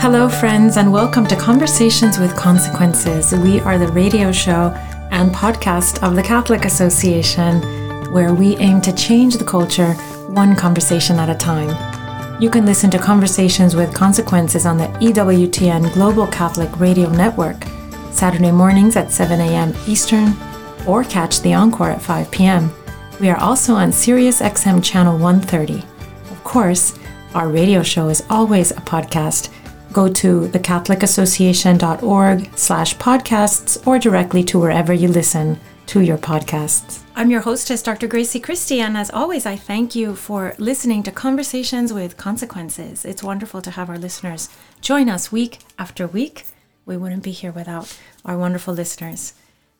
Hello, friends, and welcome to Conversations with Consequences. We are the radio show and podcast of the Catholic Association, where we aim to change the culture one conversation at a time. You can listen to Conversations with Consequences on the EWTN Global Catholic Radio Network, Saturday mornings at 7 a.m. Eastern, or catch the encore at 5 p.m. We are also on Sirius XM Channel 130. Of course, our radio show is always a podcast go to thecatholicassociation.org slash podcasts or directly to wherever you listen to your podcasts. I'm your hostess, Dr. Gracie Christie, and as always, I thank you for listening to Conversations with Consequences. It's wonderful to have our listeners join us week after week. We wouldn't be here without our wonderful listeners.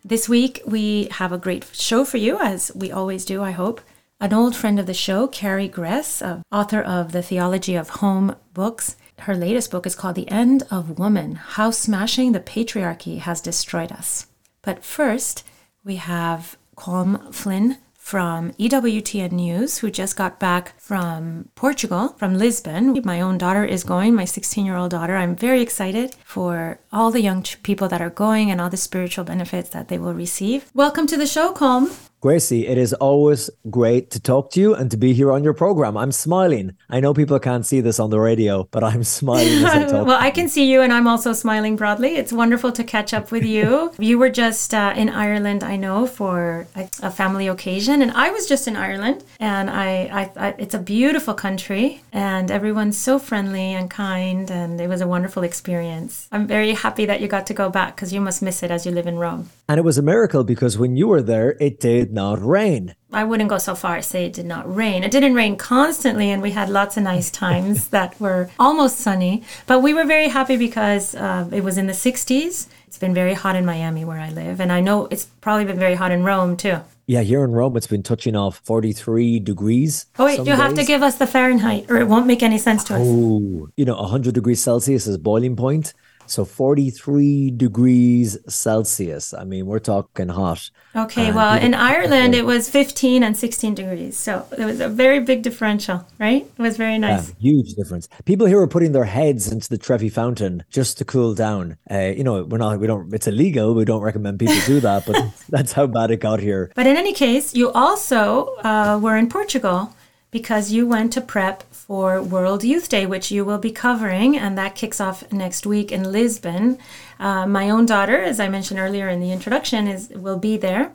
This week, we have a great show for you, as we always do, I hope. An old friend of the show, Carrie Gress, author of the Theology of Home books, her latest book is called The End of Woman How Smashing the Patriarchy Has Destroyed Us. But first, we have Colm Flynn from EWTN News, who just got back from Portugal, from Lisbon. My own daughter is going, my 16 year old daughter. I'm very excited for all the young people that are going and all the spiritual benefits that they will receive. Welcome to the show, Colm. Gracie, it is always great to talk to you and to be here on your program. I'm smiling. I know people can't see this on the radio, but I'm smiling I well, I can see you, and I'm also smiling broadly. It's wonderful to catch up with you. you were just uh, in Ireland, I know, for a, a, family occasion, and I was just in Ireland, and I, I, I, it's a beautiful country, and everyone's so friendly and kind, and it was a wonderful experience. I'm very happy that you got to go back because you must miss it as you live in Rome. And it was a miracle because when you were there, it did did not rain. I wouldn't go so far as say it did not rain. It didn't rain constantly, and we had lots of nice times that were almost sunny. But we were very happy because uh, it was in the 60s. It's been very hot in Miami where I live, and I know it's probably been very hot in Rome too. Yeah, here in Rome, it's been touching off 43 degrees. Oh, wait, you days. have to give us the Fahrenheit, or it won't make any sense to us. Oh, you know, 100 degrees Celsius is boiling point. So 43 degrees Celsius. I mean, we're talking hot. Okay, well, in Ireland, it was 15 and 16 degrees. So it was a very big differential, right? It was very nice. Yeah, huge difference. People here are putting their heads into the Trevi Fountain just to cool down. Uh, you know, we're not, we don't, it's illegal. We don't recommend people do that, but that's how bad it got here. But in any case, you also uh, were in Portugal because you went to prep for World Youth Day, which you will be covering, and that kicks off next week in Lisbon. Uh, my own daughter, as I mentioned earlier in the introduction, is will be there.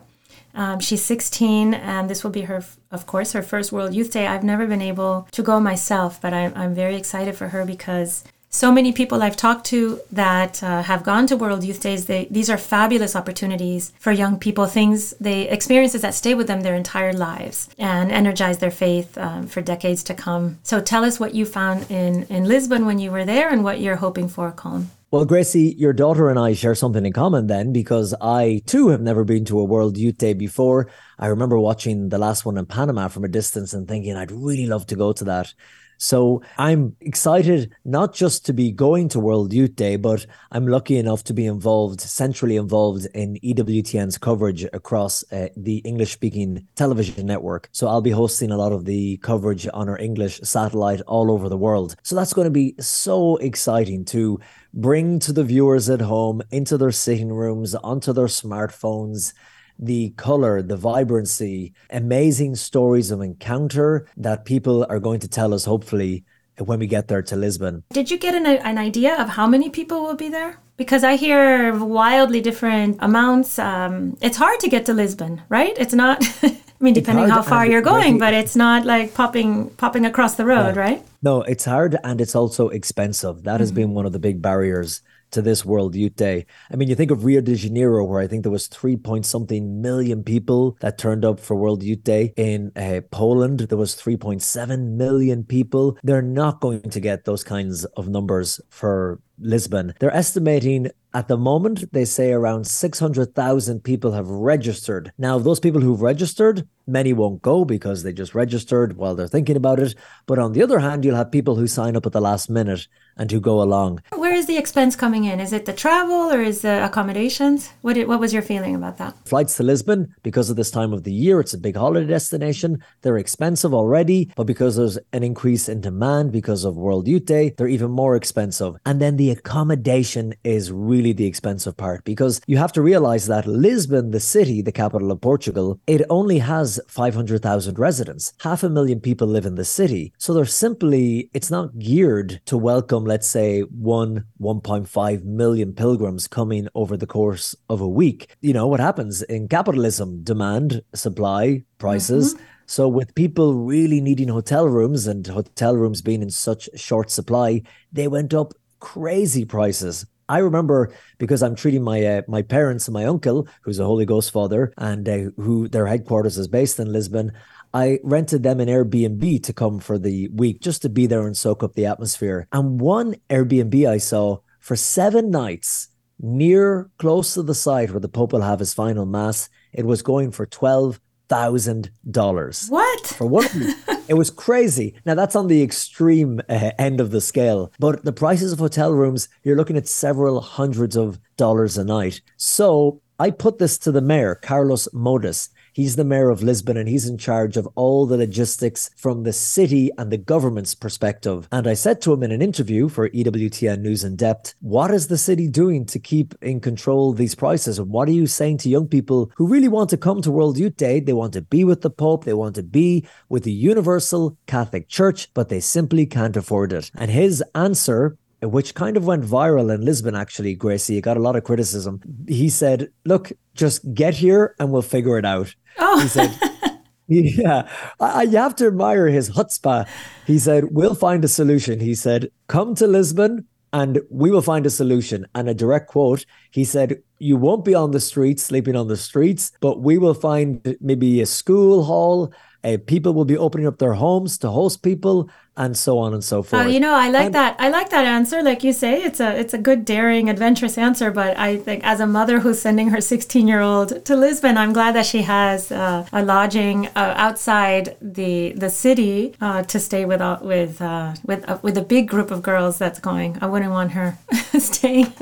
Um, she's 16, and this will be her, of course, her first World Youth Day. I've never been able to go myself, but I'm, I'm very excited for her because so many people I've talked to that uh, have gone to World Youth Days, they, these are fabulous opportunities for young people, things, they experiences that stay with them their entire lives and energize their faith um, for decades to come. So tell us what you found in, in Lisbon when you were there and what you're hoping for, Colm. Well, Gracie, your daughter and I share something in common then because I too have never been to a World Youth Day before. I remember watching the last one in Panama from a distance and thinking I'd really love to go to that. So I'm excited not just to be going to World Youth Day, but I'm lucky enough to be involved, centrally involved in EWTN's coverage across uh, the English speaking television network. So I'll be hosting a lot of the coverage on our English satellite all over the world. So that's going to be so exciting to bring to the viewers at home into their sitting rooms, onto their smartphones the color, the vibrancy, amazing stories of encounter that people are going to tell us, hopefully, when we get there to Lisbon. Did you get an, an idea of how many people will be there? Because I hear wildly different amounts. Um, it's hard to get to Lisbon, right? It's not. I mean, depending how far you're going, but it's not like popping popping across the road, right? No, it's hard and it's also expensive. That mm-hmm. has been one of the big barriers to this World Youth Day. I mean, you think of Rio de Janeiro, where I think there was three point something million people that turned up for World Youth Day. In uh, Poland, there was 3.7 million people. They're not going to get those kinds of numbers for Lisbon. They're estimating at the moment, they say around 600,000 people have registered. Now, those people who've registered, many won't go because they just registered while they're thinking about it. But on the other hand, you'll have people who sign up at the last minute and who go along. Is the expense coming in? Is it the travel or is the accommodations? What did, what was your feeling about that? Flights to Lisbon, because of this time of the year, it's a big holiday destination. They're expensive already, but because there's an increase in demand because of World Youth Day, they're even more expensive. And then the accommodation is really the expensive part because you have to realize that Lisbon, the city, the capital of Portugal, it only has 500,000 residents. Half a million people live in the city. So they're simply, it's not geared to welcome, let's say, one, 1.5 million pilgrims coming over the course of a week. You know what happens in capitalism demand, supply, prices. Mm-hmm. So, with people really needing hotel rooms and hotel rooms being in such short supply, they went up crazy prices. I remember because I'm treating my uh, my parents and my uncle, who's a Holy Ghost father, and uh, who their headquarters is based in Lisbon. I rented them an Airbnb to come for the week just to be there and soak up the atmosphere. And one Airbnb I saw for seven nights near close to the site where the Pope will have his final mass, it was going for twelve thousand dollars. What for one? it was crazy. Now that's on the extreme uh, end of the scale, but the prices of hotel rooms you're looking at several hundreds of dollars a night. So I put this to the mayor, Carlos Moedas, He's the mayor of Lisbon and he's in charge of all the logistics from the city and the government's perspective. And I said to him in an interview for EWTN News in Depth, what is the city doing to keep in control these prices? And what are you saying to young people who really want to come to World Youth Day? They want to be with the Pope, they want to be with the Universal Catholic Church, but they simply can't afford it. And his answer which kind of went viral in Lisbon, actually, Gracie. It got a lot of criticism. He said, Look, just get here and we'll figure it out. Oh. He said, Yeah, I, you have to admire his chutzpah. He said, We'll find a solution. He said, Come to Lisbon and we will find a solution. And a direct quote, he said, You won't be on the streets, sleeping on the streets, but we will find maybe a school hall. Uh, people will be opening up their homes to host people and so on and so forth. Oh, you know, I like and, that. I like that answer. Like you say, it's a it's a good, daring, adventurous answer. But I think as a mother who's sending her 16 year old to Lisbon, I'm glad that she has uh, a lodging uh, outside the the city uh, to stay with uh, with uh, with uh, with a big group of girls that's going. I wouldn't want her staying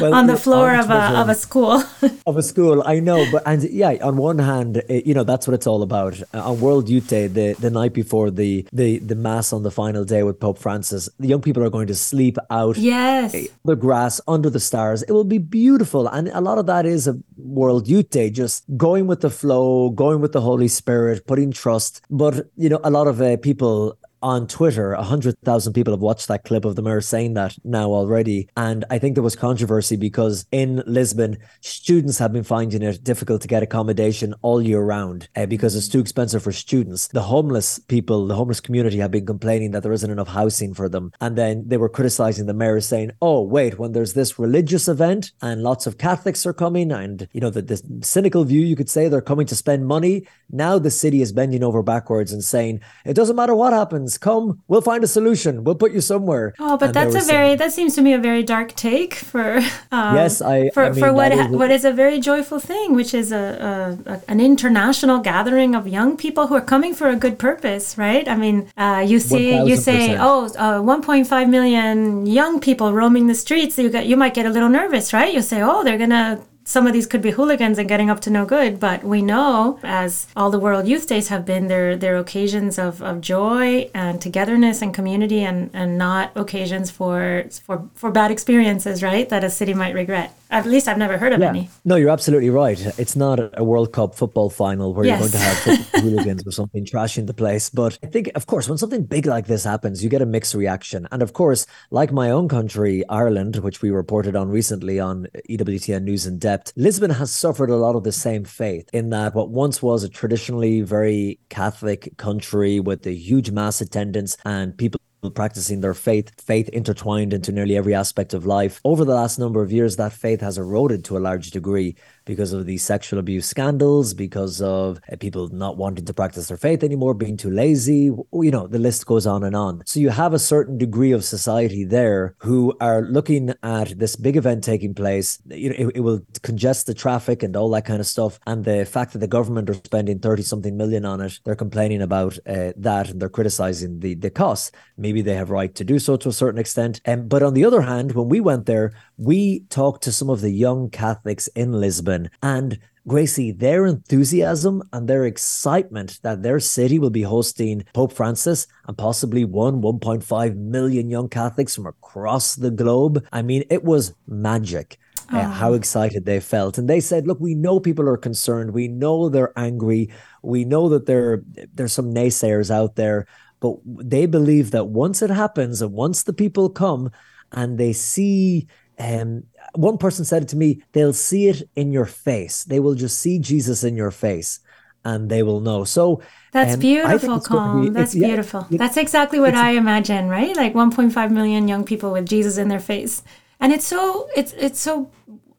well, on the floor of a of a school. of a school, I know, but and yeah, on one hand, you know that's what it's all about. on World Youth Day, the the night before the the the mass on the final day with Pope Francis. The young people are going to sleep out. Yes. The grass under the stars. It will be beautiful. And a lot of that is a World Youth Day, just going with the flow, going with the Holy Spirit, putting trust. But, you know, a lot of uh, people on Twitter, 100,000 people have watched that clip of the mayor saying that now already. And I think there was controversy because in Lisbon, students have been finding it difficult to get accommodation all year round uh, because it's too expensive for students. The homeless people, the homeless community have been complaining that there isn't enough housing for them. And then they were criticizing the mayor saying, oh, wait, when there's this religious event and lots of Catholics are coming and, you know, the, the cynical view, you could say they're coming to spend money. Now the city is bending over backwards and saying, it doesn't matter what happens Come, we'll find a solution. We'll put you somewhere. Oh, but and that's a very that seems to me a very dark take for um, yes, I for, I mean, for what is what is a very joyful thing, which is a, a, a, an international gathering of young people who are coming for a good purpose, right? I mean, uh, you see, you say, oh, uh, 1.5 million young people roaming the streets. You get you might get a little nervous, right? You say, oh, they're gonna some of these could be hooligans and getting up to no good, but we know, as all the World Youth Days have been, they're, they're occasions of, of joy and togetherness and community and, and not occasions for, for, for bad experiences, right? That a city might regret. At least I've never heard of yeah. any. No, you're absolutely right. It's not a World Cup football final where yes. you're going to have hooligans or something trashing the place. But I think, of course, when something big like this happens, you get a mixed reaction. And of course, like my own country, Ireland, which we reported on recently on EWTN News in Depth, Lisbon has suffered a lot of the same fate in that what once was a traditionally very Catholic country with a huge mass attendance and people practicing their faith, faith intertwined into nearly every aspect of life. Over the last number of years, that faith has eroded to a large degree because of these sexual abuse scandals, because of uh, people not wanting to practice their faith anymore, being too lazy. You know, the list goes on and on. So you have a certain degree of society there who are looking at this big event taking place. You know, it, it will congest the traffic and all that kind of stuff. And the fact that the government are spending 30 something million on it, they're complaining about uh, that and they're criticizing the, the costs. Maybe they have right to do so to a certain extent. Um, but on the other hand, when we went there, we talked to some of the young Catholics in Lisbon and Gracie, their enthusiasm and their excitement that their city will be hosting Pope Francis and possibly one 1.5 million young Catholics from across the globe. I mean, it was magic. Uh, how excited they felt. And they said, look, we know people are concerned. We know they're angry. We know that there, there's some naysayers out there, but they believe that once it happens and once the people come and they see um, one person said it to me, they'll see it in your face. They will just see Jesus in your face and they will know. So that's um, beautiful, Colm. Be, that's beautiful. Yeah, that's exactly what I imagine, right? Like 1.5 million young people with Jesus in their face. And it's so it's it's so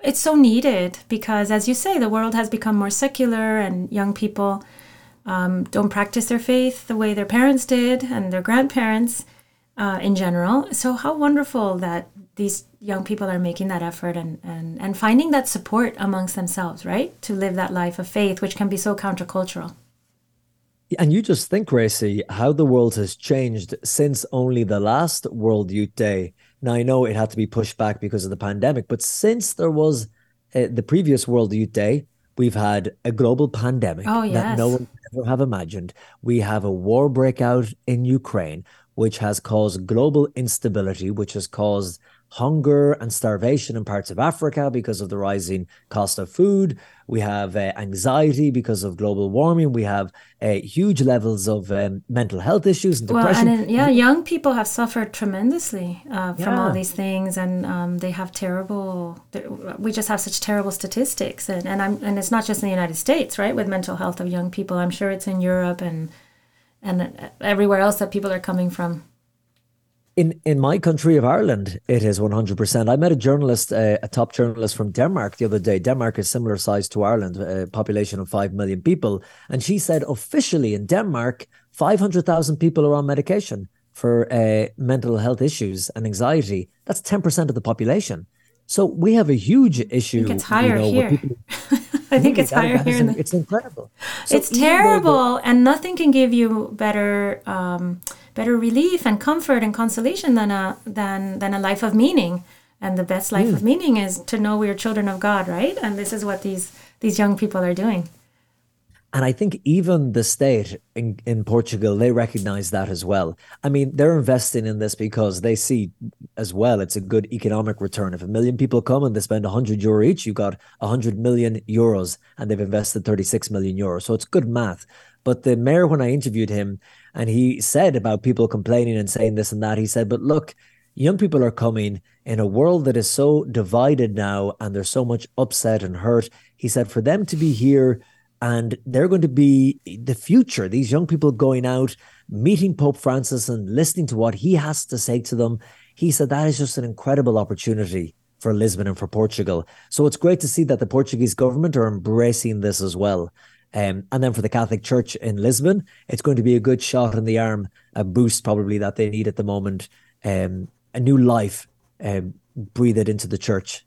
it's so needed because as you say, the world has become more secular and young people um, don't practice their faith the way their parents did and their grandparents uh, in general. So how wonderful that these young people are making that effort and, and, and finding that support amongst themselves, right? To live that life of faith, which can be so countercultural. And you just think, Gracie, how the world has changed since only the last World Youth Day. Now, I know it had to be pushed back because of the pandemic, but since there was uh, the previous World Youth Day, we've had a global pandemic oh, yes. that no one ever have imagined. We have a war breakout in Ukraine, which has caused global instability, which has caused hunger and starvation in parts of Africa because of the rising cost of food. We have uh, anxiety because of global warming. We have uh, huge levels of um, mental health issues and depression. Well, and yeah, young people have suffered tremendously uh, from yeah. all these things, and um, they have terrible. We just have such terrible statistics, and and I'm and it's not just in the United States, right? With mental health of young people, I'm sure it's in Europe and and everywhere else that people are coming from in in my country of Ireland, it is one hundred percent. I met a journalist, uh, a top journalist from Denmark the other day. Denmark is similar size to Ireland, a population of five million people, and she said officially in Denmark, five hundred thousand people are on medication for uh, mental health issues and anxiety. That's ten percent of the population. So we have a huge issue. I think it's higher you know, here. People, I think it's higher here. It's incredible. So it's terrible, and nothing can give you better. Um, better relief and comfort and consolation than a than than a life of meaning. And the best life mm. of meaning is to know we are children of God, right? And this is what these these young people are doing. And I think even the state in, in Portugal, they recognize that as well. I mean, they're investing in this because they see as well it's a good economic return. If a million people come and they spend 100 euro each, you've got 100 million euros and they've invested 36 million euros. So it's good math. But the mayor, when I interviewed him, and he said about people complaining and saying this and that, he said, but look, young people are coming in a world that is so divided now and there's so much upset and hurt. He said, for them to be here and they're going to be the future, these young people going out, meeting Pope Francis and listening to what he has to say to them. He said that is just an incredible opportunity for Lisbon and for Portugal. So it's great to see that the Portuguese government are embracing this as well. Um, and then for the Catholic Church in Lisbon, it's going to be a good shot in the arm, a boost probably that they need at the moment, um, a new life um, breathed into the church.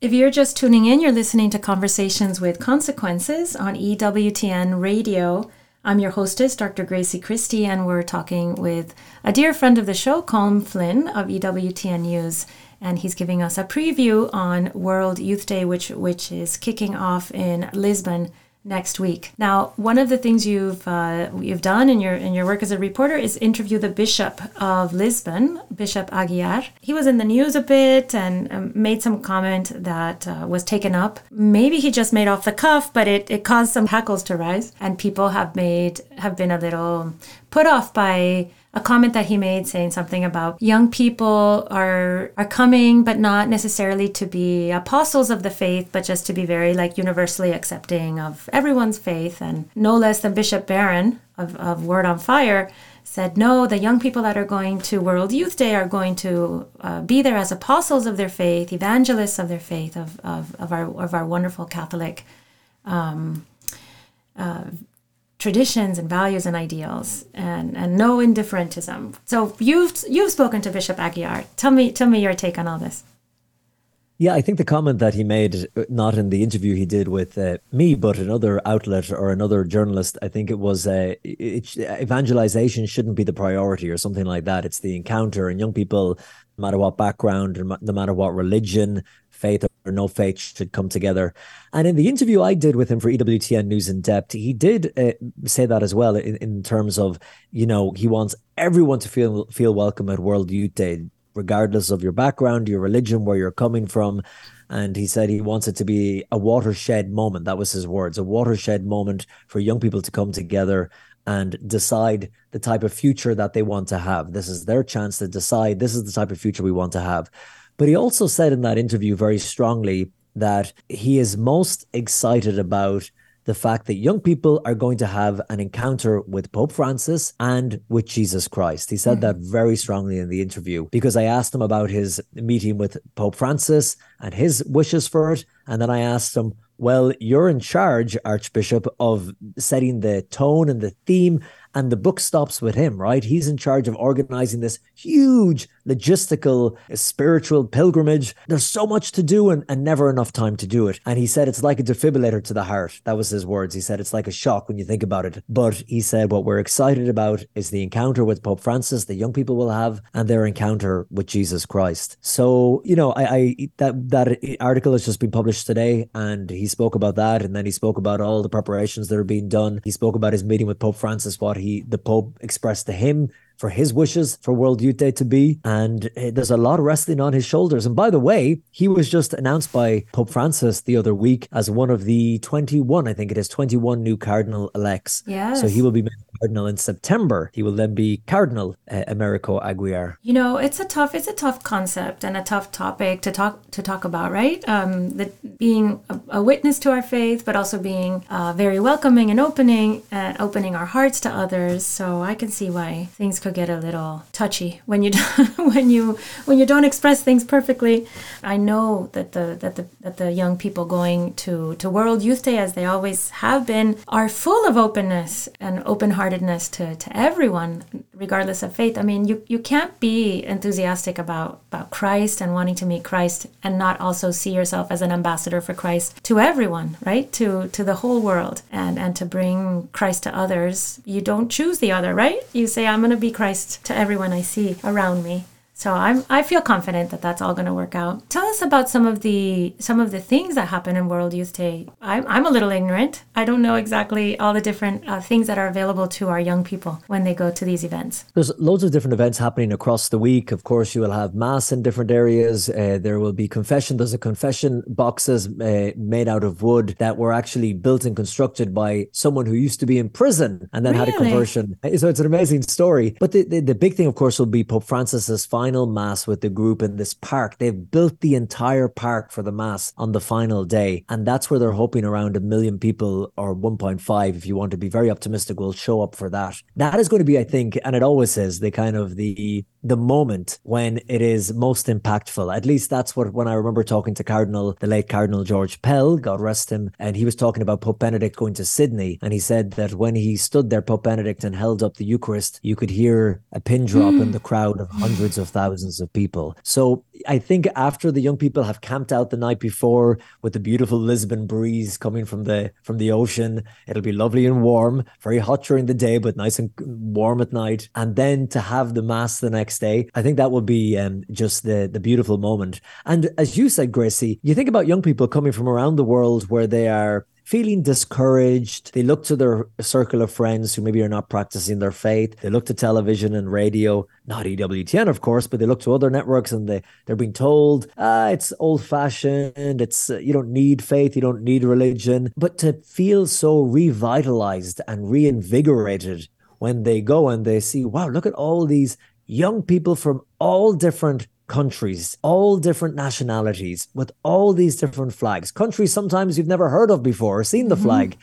If you're just tuning in, you're listening to Conversations with Consequences on EWTN Radio. I'm your hostess, Dr. Gracie Christie, and we're talking with a dear friend of the show, Colm Flynn of EWTN News and he's giving us a preview on World Youth Day, which which is kicking off in Lisbon next week. Now, one of the things you've uh, you've done in your in your work as a reporter is interview the Bishop of Lisbon, Bishop Aguiar. He was in the news a bit and um, made some comment that uh, was taken up. Maybe he just made off the cuff, but it, it caused some hackles to rise, and people have made have been a little put off by a comment that he made saying something about young people are are coming but not necessarily to be apostles of the faith but just to be very like universally accepting of everyone's faith. And no less than bishop barron of, of Word on Fire said, no, the young people that are going to World Youth Day are going to uh, be there as apostles of their faith, evangelists of their faith, of, of, of, our, of our wonderful Catholic um, uh, traditions and values and ideals and, and no indifferentism. So you've, you've spoken to Bishop Aguiar. Tell me, tell me your take on all this. Yeah, I think the comment that he made, uh, not in the interview he did with uh, me, but another outlet or another journalist, I think it was uh, it, evangelization shouldn't be the priority or something like that. It's the encounter, and young people, no matter what background, no matter what religion, faith or no faith, should come together. And in the interview I did with him for EWTN News in Depth, he did uh, say that as well in, in terms of, you know, he wants everyone to feel feel welcome at World Youth Day regardless of your background, your religion, where you're coming from. And he said he wants it to be a watershed moment. That was his words, a watershed moment for young people to come together and decide the type of future that they want to have. This is their chance to decide this is the type of future we want to have. But he also said in that interview very strongly that he is most excited about the fact that young people are going to have an encounter with Pope Francis and with Jesus Christ. He said mm-hmm. that very strongly in the interview because I asked him about his meeting with Pope Francis and his wishes for it. And then I asked him, well, you're in charge, Archbishop, of setting the tone and the theme and the book stops with him, right? He's in charge of organizing this huge logistical, spiritual pilgrimage. There's so much to do and, and never enough time to do it. And he said it's like a defibrillator to the heart. That was his words. He said it's like a shock when you think about it. But he said what we're excited about is the encounter with Pope Francis, the young people will have, and their encounter with Jesus Christ. So, you know, I, I that that article has just been published today, and he spoke about that, and then he spoke about all the preparations that are being done. He spoke about his meeting with Pope Francis, what he the Pope expressed to him for his wishes for World Youth Day to be. And uh, there's a lot resting on his shoulders. And by the way, he was just announced by Pope Francis the other week as one of the 21, I think it is 21 new cardinal elects. Yes. So he will be cardinal in September. He will then be Cardinal uh, Americo Aguiar. You know, it's a tough, it's a tough concept and a tough topic to talk to talk about, right? Um, being a, a, witness to our faith, but also being uh, very welcoming and opening and opening our hearts to others. So I can see why things could get a little touchy when you when you when you don't express things perfectly. I know that the that the that the young people going to to World Youth Day, as they always have been, are full of openness and open heartedness to to everyone, regardless of faith. I mean, you you can't be enthusiastic about about Christ and wanting to meet Christ and not also see yourself as an ambassador for Christ to everyone, right? To to the whole world and and to bring Christ to others. You don't choose the other, right? You say I'm going to be Christ to everyone I see around me. So I'm I feel confident that that's all going to work out. Tell us about some of the some of the things that happen in World Youth Day. I'm I'm a little ignorant. I don't know exactly all the different uh, things that are available to our young people when they go to these events. There's loads of different events happening across the week. Of course, you will have mass in different areas. Uh, there will be confession. There's a confession boxes uh, made out of wood that were actually built and constructed by someone who used to be in prison and then really? had a conversion. So it's an amazing story. But the, the, the big thing, of course, will be Pope Francis's final final mass with the group in this park. They've built the entire park for the mass on the final day. And that's where they're hoping around a million people or 1.5, if you want to be very optimistic, will show up for that. That is going to be, I think, and it always is the kind of the the moment when it is most impactful. At least that's what when I remember talking to Cardinal, the late Cardinal George Pell, God rest him, and he was talking about Pope Benedict going to Sydney. And he said that when he stood there, Pope Benedict, and held up the Eucharist, you could hear a pin drop mm. in the crowd of hundreds of thousands of people. So I think after the young people have camped out the night before with the beautiful Lisbon breeze coming from the from the ocean, it'll be lovely and warm, very hot during the day, but nice and warm at night. And then to have the mass the next day. I think that will be um, just the the beautiful moment. And as you said, Gracie, you think about young people coming from around the world where they are feeling discouraged. They look to their circle of friends who maybe are not practicing their faith. They look to television and radio, not EWTN, of course, but they look to other networks and they, they're being told, ah, it's old fashioned. It's, uh, you don't need faith. You don't need religion. But to feel so revitalized and reinvigorated when they go and they see, wow, look at all these young people from all different countries, all different nationalities, with all these different flags. Countries sometimes you've never heard of before or seen the mm-hmm. flag.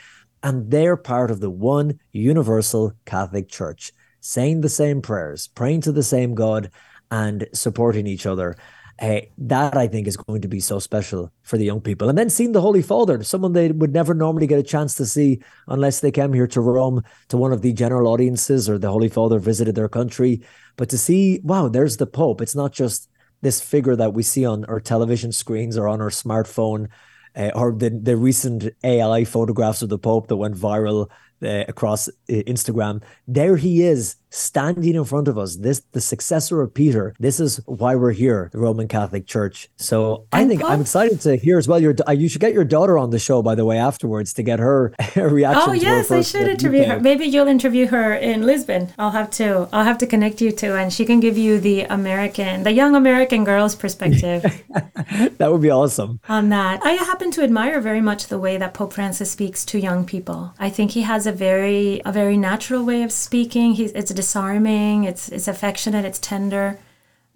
and they're part of the one universal Catholic Church, saying the same prayers, praying to the same God, and supporting each other. Uh, that I think is going to be so special for the young people. And then seeing the Holy Father, someone they would never normally get a chance to see unless they came here to Rome to one of the general audiences or the Holy Father visited their country. But to see, wow, there's the Pope. It's not just this figure that we see on our television screens or on our smartphone. Uh, or the the recent AI photographs of the Pope that went viral uh, across uh, Instagram. There he is standing in front of us. This the successor of Peter. This is why we're here, the Roman Catholic Church. So I think I'm excited to hear as well. Your uh, you should get your daughter on the show by the way afterwards to get her reaction. Oh yes, I should interview her. Maybe you'll interview her in Lisbon. I'll have to. I'll have to connect you to, and she can give you the American, the young American girl's perspective. that would be awesome. On that, I happen to admire very much the way that Pope Francis speaks to young people. I think he has a very a very natural way of speaking. He's it's disarming, it's it's affectionate, it's tender.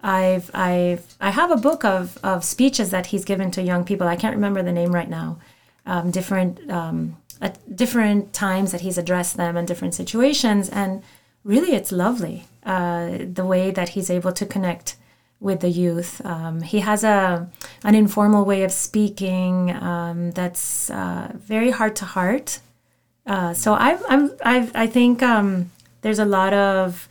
I've I've I have a book of of speeches that he's given to young people. I can't remember the name right now. Um, different um, at different times that he's addressed them in different situations, and really, it's lovely uh, the way that he's able to connect with the youth. Um, he has a an informal way of speaking um, that's uh, very heart to heart. Uh, so I I'm I I think um, there's a lot of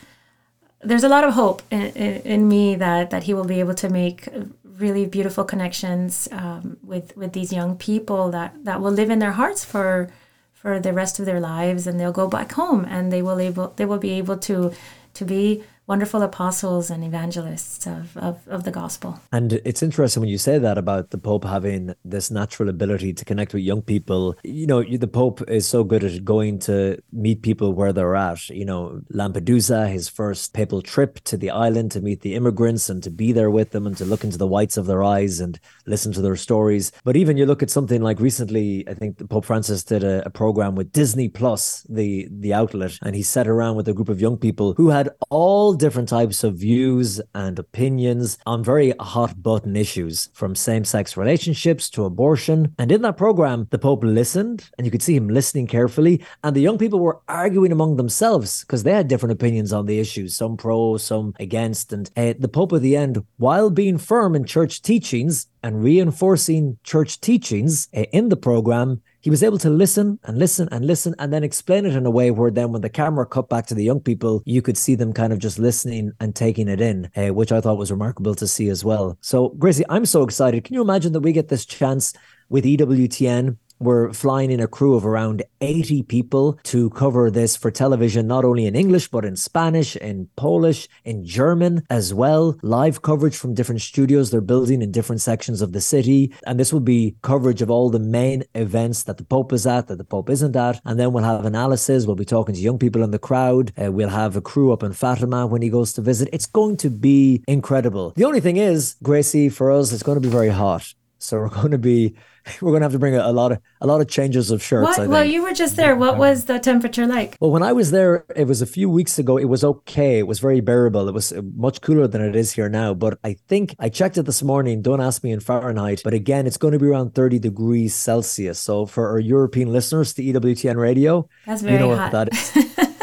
there's a lot of hope in, in, in, me that that he will be able to make really beautiful connections um, with with these young people that that will live in their hearts for for the rest of their lives and they'll go back home and they will able they will be able to to be wonderful apostles and evangelists of, of, of, the gospel. And it's interesting when you say that about the Pope having this natural ability to connect with young people. You know, the Pope is so good at going to meet people where they're at. You know, Lampedusa, his first papal trip to the island to meet the immigrants and to be there with them and to look into the whites of their eyes and listen to their stories. But even you look at something like recently, I think Pope Francis did a, a program with Disney Plus, the the outlet, and he sat around with a group of young people who had all different types of views and opinions on very hot button issues, from same sex relationships to abortion. And in that program, the Pope listened, and you could see him listening carefully. And the young people were arguing among themselves because they had different opinions on the issues, some pro, some against. And uh, the Pope at the end, while being firm in church teachings and reinforcing church teachings uh, in the program, he was able to listen and listen and listen and then explain it in a way where then when the camera cut back to the young people, you could see them kind of just listening and taking it in, uh, which I thought was remarkable to see as well. So, Gracie, I'm so excited. Can you imagine that we get this chance with EWTN we're flying in a crew of around 80 people to cover this for television, not only in English, but in Spanish, in Polish, in German as well. Live coverage from different studios they're building in different sections of the city. And this will be coverage of all the main events that the Pope is at, that the Pope isn't at. And then we'll have analysis. We'll be talking to young people in the crowd. Uh, we'll have a crew up in Fatima when he goes to visit. It's going to be incredible. The only thing is, Gracie, for us, it's going to be very hot. So we're going to be we're going to have to bring a, a lot of a lot of changes of shirts. What? Well, you were just there. What was the temperature like? Well, when I was there, it was a few weeks ago. It was okay. It was very bearable. It was uh, much cooler than it is here now. But I think I checked it this morning. Don't ask me in Fahrenheit. But again, it's going to be around 30 degrees Celsius. So for our European listeners to EWTN radio, that's very you know hot. What that is.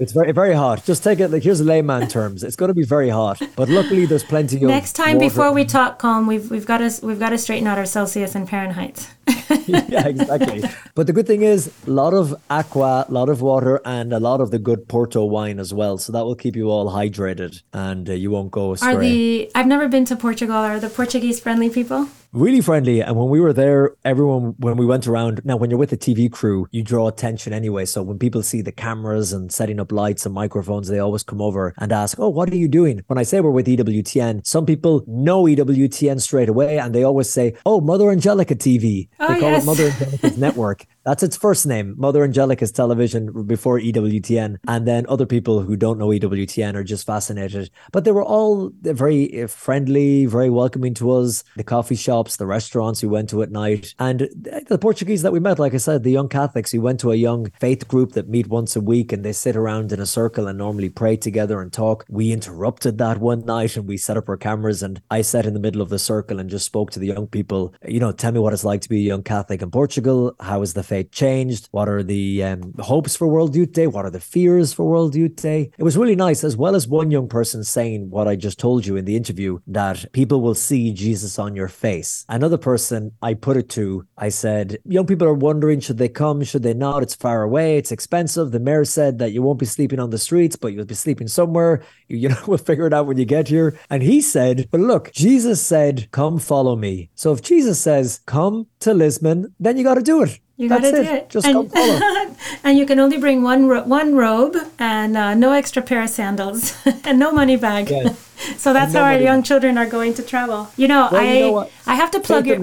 It's very very hot. Just take it like here's layman terms. It's going to be very hot, but luckily there's plenty of. Next time water. before we talk, Colm, we've we've got to we've got to straighten out our Celsius and Fahrenheit. yeah, exactly. But the good thing is a lot of aqua, a lot of water, and a lot of the good Porto wine as well. So that will keep you all hydrated, and uh, you won't go astray. Are the I've never been to Portugal. Are the Portuguese friendly people? Really friendly. And when we were there, everyone, when we went around, now when you're with a TV crew, you draw attention anyway. So when people see the cameras and setting up lights and microphones, they always come over and ask, Oh, what are you doing? When I say we're with EWTN, some people know EWTN straight away and they always say, Oh, Mother Angelica TV. Oh, they ah, call yes. it Mother Angelica's Network. That's its first name, Mother Angelica's television before EWTN. And then other people who don't know EWTN are just fascinated. But they were all very friendly, very welcoming to us. The coffee shops, the restaurants we went to at night. And the Portuguese that we met, like I said, the young Catholics, we went to a young faith group that meet once a week and they sit around in a circle and normally pray together and talk. We interrupted that one night and we set up our cameras and I sat in the middle of the circle and just spoke to the young people. You know, tell me what it's like to be a young Catholic in Portugal. How is the faith? Changed? What are the um, hopes for World Youth Day? What are the fears for World Youth Day? It was really nice, as well as one young person saying what I just told you in the interview that people will see Jesus on your face. Another person I put it to, I said, young people are wondering should they come, should they not? It's far away, it's expensive. The mayor said that you won't be sleeping on the streets, but you'll be sleeping somewhere. You, you know, we'll figure it out when you get here. And he said, but look, Jesus said, come follow me. So if Jesus says, come to Lisbon, then you got to do it. You got to do it. Just and, come follow. and you can only bring one ro- one robe and uh, no extra pair of sandals and no money bag. so that's how our young children are going to travel. You know, well, I you know I have to plug your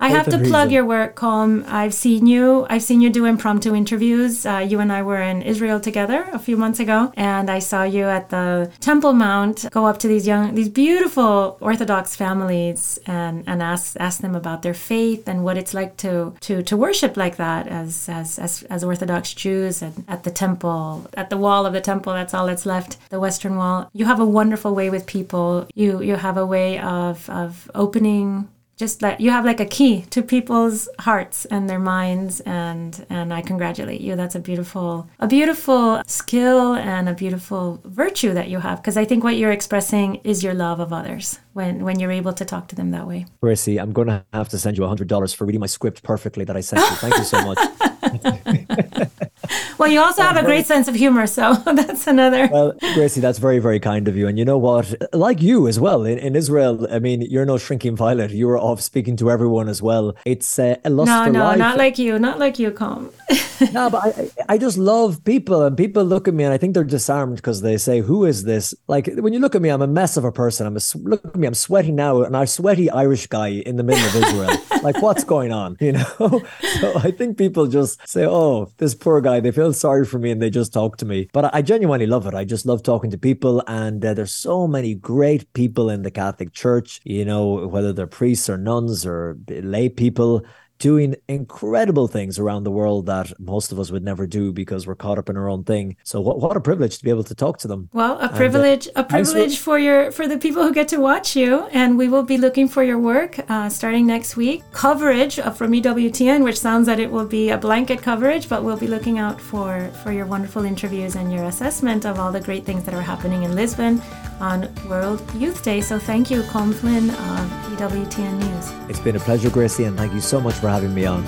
I have to plug your work, Colm. I've seen you. I've seen you do impromptu interviews. Uh, you and I were in Israel together a few months ago, and I saw you at the Temple Mount go up to these young, these beautiful Orthodox families and and ask ask them about their faith and what it's like to to to worship like that as as as, as Orthodox Jews and at the temple, at the wall of the temple. That's all that's left, the Western Wall. You have a wonderful way with people. You you have a way of of opening just like you have like a key to people's hearts and their minds and and I congratulate you that's a beautiful a beautiful skill and a beautiful virtue that you have because I think what you're expressing is your love of others when when you're able to talk to them that way. Gracie, I'm going to have to send you a $100 for reading my script perfectly that I sent you. Thank you so much. well, you also have a great sense of humor, so that's another. Well, Gracie, that's very, very kind of you. And you know what? Like you as well in, in Israel, I mean, you're no shrinking violet. You were off speaking to everyone as well. It's uh, a lust no, for no, life. not like you, not like you, Colm. no, but I, I just love people, and people look at me, and I think they're disarmed because they say, "Who is this?" Like when you look at me, I'm a mess of a person. I'm a look at me, I'm sweating now, and I'm a sweaty Irish guy in the middle of Israel. like, what's going on? You know. so I think people just say, "Oh, this poor guy." They feel sorry for me, and they just talk to me. But I genuinely love it. I just love talking to people, and uh, there's so many great people in the Catholic Church. You know, whether they're priests or nuns or lay people doing incredible things around the world that most of us would never do because we're caught up in our own thing. So what, what a privilege to be able to talk to them. Well, a privilege, and, uh, a privilege for your for the people who get to watch you, and we will be looking for your work uh, starting next week. Coverage from EWTN, which sounds that it will be a blanket coverage, but we'll be looking out for for your wonderful interviews and your assessment of all the great things that are happening in Lisbon on World Youth Day. So thank you, Colm Flynn of EWTN News. It's been a pleasure, Gracie, and thank you so much for having me on.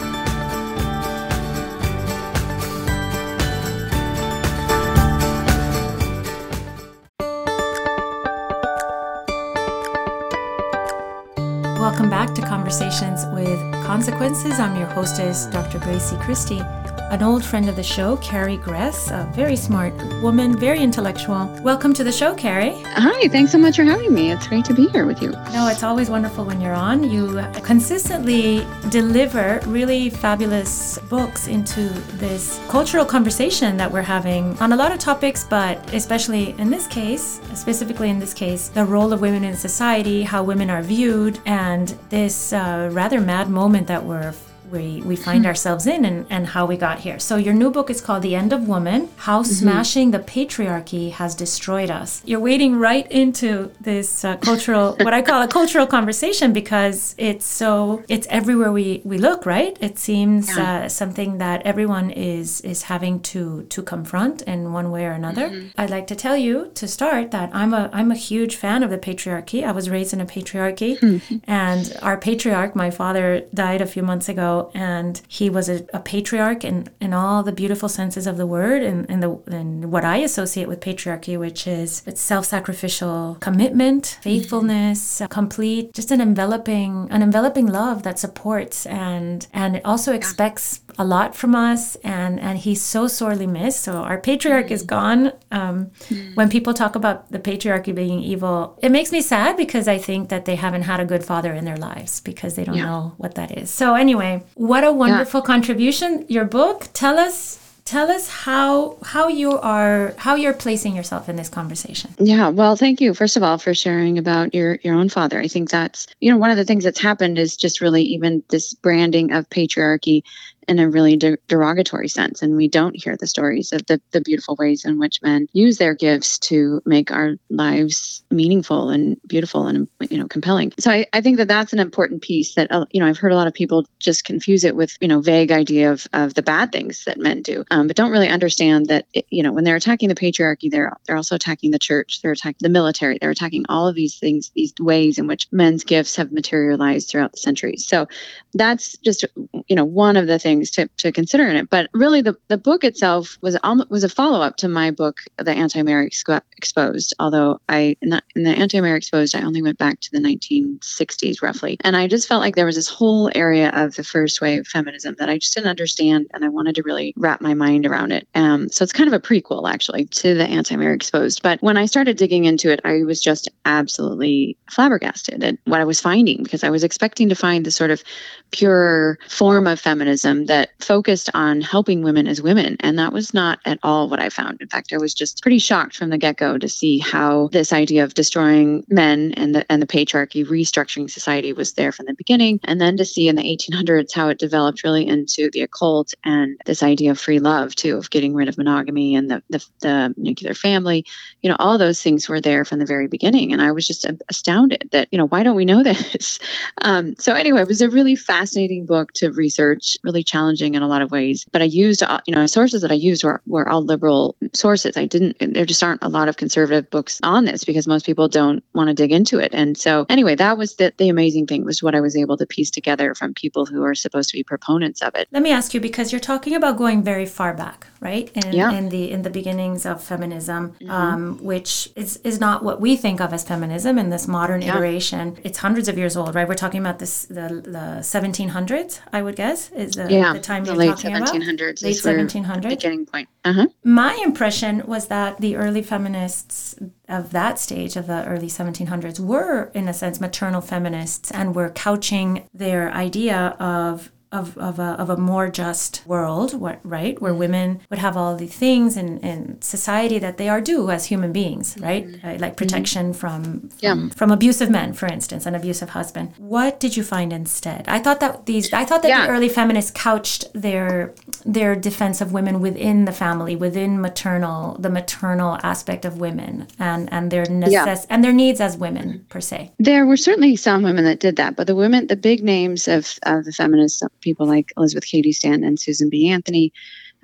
Welcome back to Conversations with Consequences. I'm your hostess, Dr. Gracie Christie an old friend of the show, Carrie Gress, a very smart woman, very intellectual. Welcome to the show, Carrie. Hi, thanks so much for having me. It's great to be here with you. No, it's always wonderful when you're on. You consistently deliver really fabulous books into this cultural conversation that we're having on a lot of topics, but especially in this case, specifically in this case, the role of women in society, how women are viewed, and this uh, rather mad moment that we're we, we find hmm. ourselves in and, and how we got here. So, your new book is called The End of Woman How mm-hmm. Smashing the Patriarchy Has Destroyed Us. You're wading right into this uh, cultural, what I call a cultural conversation because it's so, it's everywhere we, we look, right? It seems yeah. uh, something that everyone is, is having to, to confront in one way or another. Mm-hmm. I'd like to tell you to start that I'm a, I'm a huge fan of the patriarchy. I was raised in a patriarchy, mm-hmm. and our patriarch, my father, died a few months ago and he was a, a patriarch in, in all the beautiful senses of the word, and, and, the, and what I associate with patriarchy, which is it's self-sacrificial commitment, faithfulness, mm-hmm. complete, just an enveloping, an enveloping love that supports and and it also expects a lot from us, and and he's so sorely missed. So our patriarch is gone. Um, mm-hmm. When people talk about the patriarchy being evil, it makes me sad because I think that they haven't had a good father in their lives because they don't yeah. know what that is. So anyway, what a wonderful yeah. contribution. Your book. Tell us tell us how how you are how you're placing yourself in this conversation yeah well thank you first of all for sharing about your your own father i think that's you know one of the things that's happened is just really even this branding of patriarchy in a really de- derogatory sense. And we don't hear the stories of the, the beautiful ways in which men use their gifts to make our lives meaningful and beautiful and, you know, compelling. So I, I think that that's an important piece that, uh, you know, I've heard a lot of people just confuse it with, you know, vague idea of, of the bad things that men do, um, but don't really understand that, it, you know, when they're attacking the patriarchy, they're, they're also attacking the church, they're attacking the military, they're attacking all of these things, these ways in which men's gifts have materialized throughout the centuries. So that's just, you know, one of the things things to, to consider in it. But really, the, the book itself was was a follow up to my book, The Anti-Mary Exposed. Although I in the, the Anti-Mary Exposed, I only went back to the 1960s roughly, and I just felt like there was this whole area of the first wave feminism that I just didn't understand, and I wanted to really wrap my mind around it. Um, so it's kind of a prequel actually to the Anti-Mary Exposed. But when I started digging into it, I was just absolutely flabbergasted at what I was finding because I was expecting to find the sort of pure form of feminism that focused on helping women as women. And that was not at all what I found. In fact, I was just pretty shocked from the get go to see how this idea of destroying men and the, and the patriarchy, restructuring society was there from the beginning. And then to see in the 1800s how it developed really into the occult and this idea of free love, too, of getting rid of monogamy and the, the, the nuclear family. You know, all those things were there from the very beginning. And I was just astounded that, you know, why don't we know this? Um, so, anyway, it was a really fascinating book to research, really challenging challenging in a lot of ways. But I used, uh, you know, sources that I used were, were all liberal sources. I didn't, there just aren't a lot of conservative books on this because most people don't want to dig into it. And so, anyway, that was the, the amazing thing was what I was able to piece together from people who are supposed to be proponents of it. Let me ask you because you're talking about going very far back, right? In, yeah. in the in the beginnings of feminism, mm-hmm. um, which is is not what we think of as feminism in this modern yeah. iteration. It's hundreds of years old, right? We're talking about this the the 1700s, I would guess, is the, yeah yeah, the time the you're late talking 1700s about? Late 1700s. Beginning point. Uh-huh. My impression was that the early feminists of that stage of the early 1700s were, in a sense, maternal feminists and were couching their idea of of, of, a, of a more just world, right? Where women would have all the things in, in society that they are due as human beings, right? Mm-hmm. Uh, like mm-hmm. protection mm-hmm. from, from, yeah. from abusive men, for instance, an abusive husband. What did you find instead? I thought that these, I thought that yeah. the early feminists couched their their defense of women within the family, within maternal, the maternal aspect of women, and and their necess- yeah. and their needs as women per se. There were certainly some women that did that, but the women, the big names of, of the feminists people like Elizabeth Cady Stanton and Susan B. Anthony,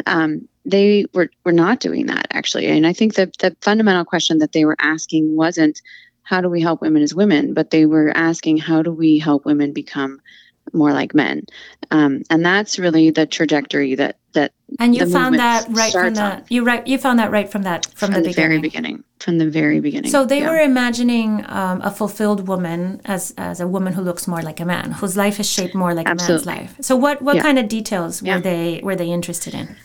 um, they were, were not doing that actually. And I think that the fundamental question that they were asking wasn't how do we help women as women, but they were asking how do we help women become more like men. Um, and that's really the trajectory that that and you found that right from the on. you right you found that right from that from, from the, the very beginning from the very beginning so they yeah. were imagining um, a fulfilled woman as as a woman who looks more like a man whose life is shaped more like Absolutely. a man's life so what what yeah. kind of details yeah. were they were they interested in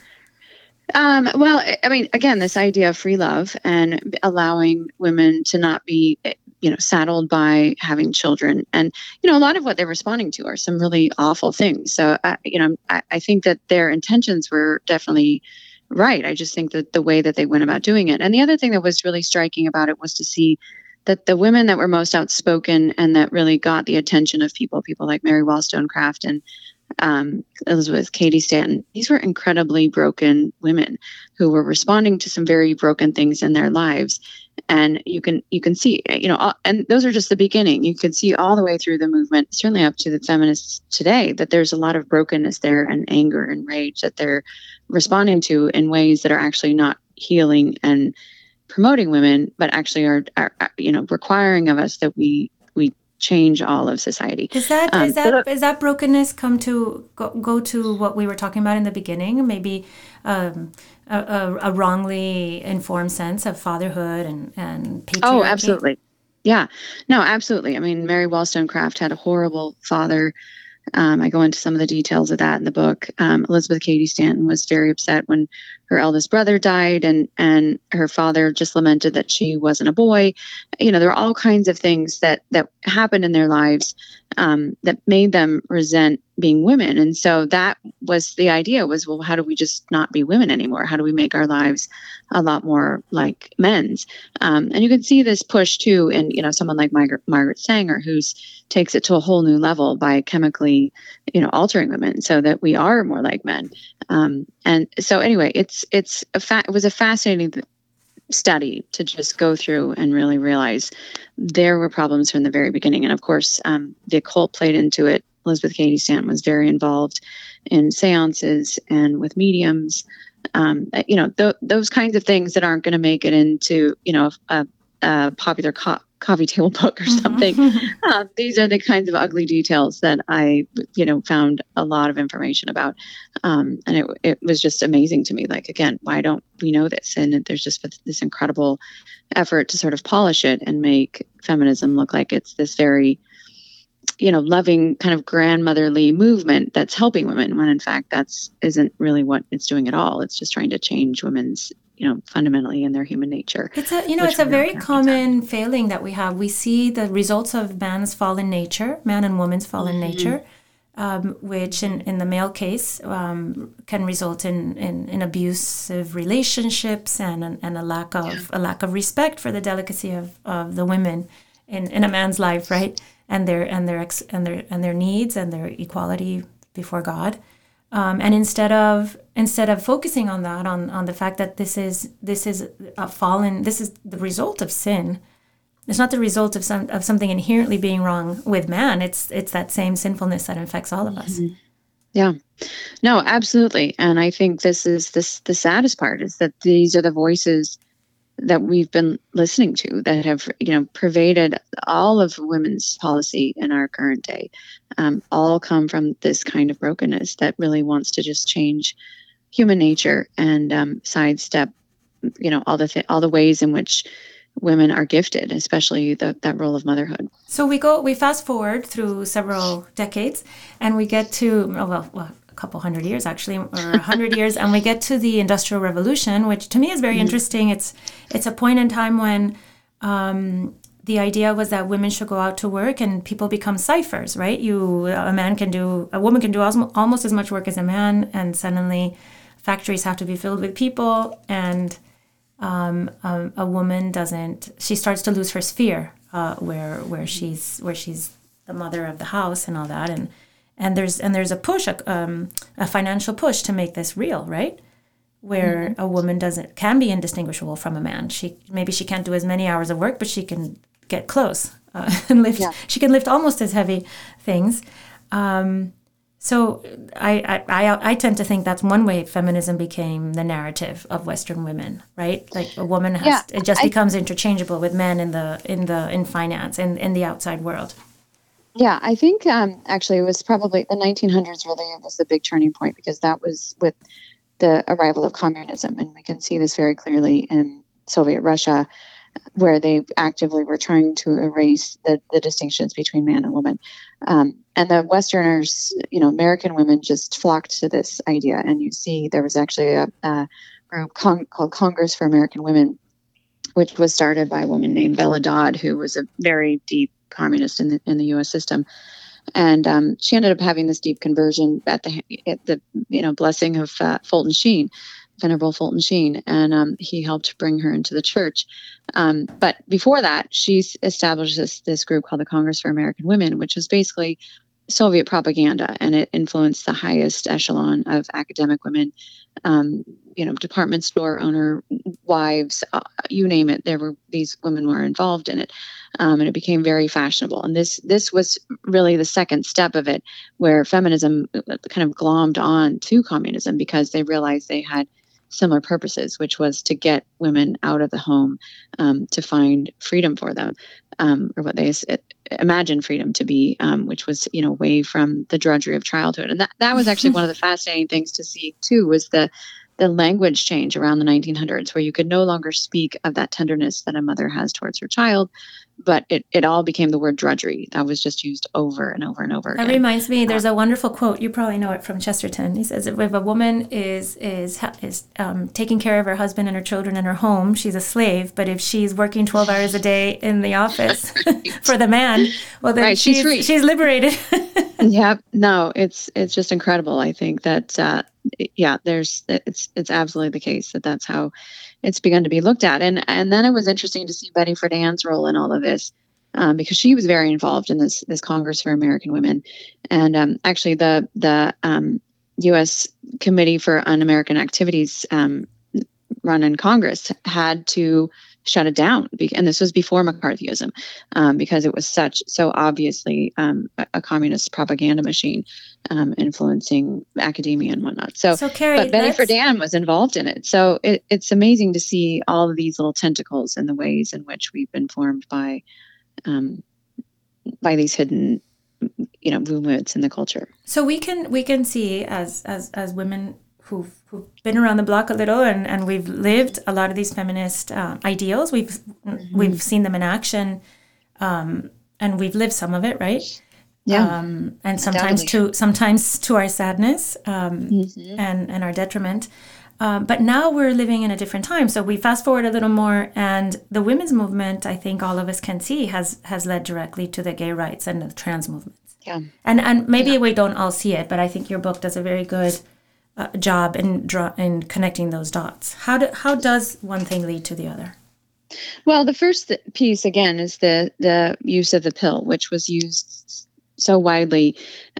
um, well, I mean, again, this idea of free love and allowing women to not be you know saddled by having children. And you know a lot of what they're responding to are some really awful things. So I, you know I, I think that their intentions were definitely right. I just think that the way that they went about doing it. And the other thing that was really striking about it was to see that the women that were most outspoken and that really got the attention of people people like mary wollstonecraft and um, Elizabeth Cady Stanton, these were incredibly broken women who were responding to some very broken things in their lives. And you can you can see you know and those are just the beginning. You can see all the way through the movement certainly up to the feminists today that there's a lot of brokenness there and anger and rage that they're responding to in ways that are actually not healing and promoting women but actually are, are you know requiring of us that we change all of society is that um, is that so, is that brokenness come to go, go to what we were talking about in the beginning maybe um, a, a, a, wrongly informed sense of fatherhood and and patriarchy. Oh, absolutely. Yeah. No, absolutely. I mean, Mary Wollstonecraft had a horrible father. Um, I go into some of the details of that in the book. Um, Elizabeth Cady Stanton was very upset when her eldest brother died and and her father just lamented that she wasn't a boy. You know there are all kinds of things that that happened in their lives um, that made them resent being women. And so that was the idea was well how do we just not be women anymore? How do we make our lives a lot more like men's? Um, and you can see this push too in you know someone like margaret, margaret sanger who's takes it to a whole new level by chemically you know altering women so that we are more like men. Um, and so anyway it's it's a fa- it was a fascinating study to just go through and really realize there were problems from the very beginning. And of course, um, the occult played into it. Elizabeth Cady Stanton was very involved in seances and with mediums. Um, you know, th- those kinds of things that aren't going to make it into, you know, a, a popular co- coffee table book or mm-hmm. something. uh, these are the kinds of ugly details that I, you know, found a lot of information about, um, and it it was just amazing to me. Like again, why don't we know this? And there's just this incredible effort to sort of polish it and make feminism look like it's this very you know loving kind of grandmotherly movement that's helping women when in fact that's isn't really what it's doing at all it's just trying to change women's you know fundamentally in their human nature. It's a you know it's a very common failing that we have. We see the results of man's fallen nature man and woman's fallen mm-hmm. nature um, which in, in the male case um, can result in, in, in, abusive relationships and, and a lack of yeah. a lack of respect for the delicacy of, of the women in, in a man's life right? And their and their ex, and their and their needs and their equality before God um, and instead of instead of focusing on that on on the fact that this is this is a fallen this is the result of sin. It's not the result of some of something inherently being wrong with man. It's it's that same sinfulness that infects all of us. Mm-hmm. yeah. No absolutely. And i think this is this the saddest part is that these are the voices that we've been listening to that have you know pervaded all of women's policy in our current day um, all come from this kind of brokenness that really wants to just change human nature and um, sidestep you know all the th- all the ways in which women are gifted especially the, that role of motherhood. So we go we fast forward through several decades and we get to oh, well, well couple hundred years actually or a hundred years and we get to the industrial revolution which to me is very mm-hmm. interesting it's it's a point in time when um, the idea was that women should go out to work and people become ciphers right you a man can do a woman can do almost as much work as a man and suddenly factories have to be filled with people and um, um, a woman doesn't she starts to lose her sphere uh, where where she's where she's the mother of the house and all that and and there's and there's a push a, um, a financial push to make this real right where mm-hmm. a woman doesn't can be indistinguishable from a man she maybe she can't do as many hours of work but she can get close uh, and lift yeah. she can lift almost as heavy things um, so I, I I tend to think that's one way feminism became the narrative of Western women, right? Like a woman has yeah, it just I, becomes interchangeable with men in the in the in finance in in the outside world. Yeah, I think um, actually it was probably the 1900s really was the big turning point because that was with the arrival of communism, and we can see this very clearly in Soviet Russia, where they actively were trying to erase the, the distinctions between man and woman. Um, and the Westerners, you know, American women just flocked to this idea, and you see there was actually a, a group con- called Congress for American Women, which was started by a woman named Bella Dodd, who was a very deep communist in the in the U.S. system, and um, she ended up having this deep conversion at the at the you know blessing of uh, Fulton Sheen, Venerable Fulton Sheen, and um, he helped bring her into the church. Um, but before that, she established this this group called the Congress for American Women, which was basically Soviet propaganda, and it influenced the highest echelon of academic women, um, you know, department store owner wives, uh, you name it. There were these women were involved in it, um, and it became very fashionable. And this this was really the second step of it, where feminism uh, kind of glommed on to communism because they realized they had similar purposes, which was to get women out of the home um, to find freedom for them, um, or what they imagine freedom to be, um, which was you know away from the drudgery of childhood. And that that was actually one of the fascinating things to see too was the the language change around the 1900s where you could no longer speak of that tenderness that a mother has towards her child but it, it all became the word drudgery that was just used over and over and over that reminds me there's a wonderful quote you probably know it from chesterton. He says if a woman is is is um, taking care of her husband and her children in her home she's a slave but if she's working 12 hours a day in the office for the man well then right, she's, she's free. she's liberated. Yep no it's it's just incredible. I think that uh, yeah there's it's it's absolutely the case that that's how it's begun to be looked at. And and then it was interesting to see Betty Friedan's role in all of this. Um, because she was very involved in this this Congress for American Women, and um, actually the the um, U.S. Committee for Un-American Activities um, run in Congress had to shut it down, and this was before McCarthyism, um, because it was such so obviously um, a, communist propaganda machine um, influencing academia and whatnot. So, so Carrie, but Betty Friedan was involved in it. So it, it's amazing to see all of these little tentacles and the ways in which we've been formed by um, by these hidden you know movements in the culture so we can we can see as as as women who've, who've been around the block a little and, and we've lived a lot of these feminist uh, ideals we've mm-hmm. we've seen them in action um, and we've lived some of it right yeah. Um, and sometimes to sometimes to our sadness um, mm-hmm. and and our detriment. Um, but now we're living in a different time. So we fast forward a little more, and the women's movement, I think all of us can see, has has led directly to the gay rights and the trans movements. Yeah. And and maybe yeah. we don't all see it, but I think your book does a very good uh, job in draw in connecting those dots. How do how does one thing lead to the other? Well, the first piece again is the the use of the pill, which was used so widely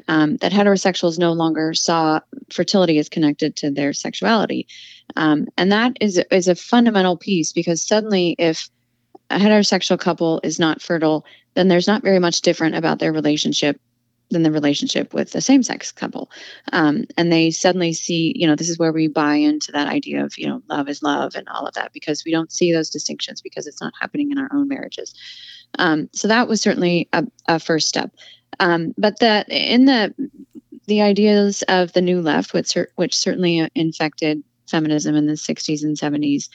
um, that heterosexuals no longer saw fertility as connected to their sexuality. Um, and that is, is a fundamental piece because suddenly, if a heterosexual couple is not fertile, then there's not very much different about their relationship than the relationship with the same sex couple. Um, and they suddenly see, you know, this is where we buy into that idea of, you know, love is love and all of that because we don't see those distinctions because it's not happening in our own marriages. Um, so that was certainly a, a first step. Um, but that in the the ideas of the new left, which which certainly infected feminism in the 60s and 70s,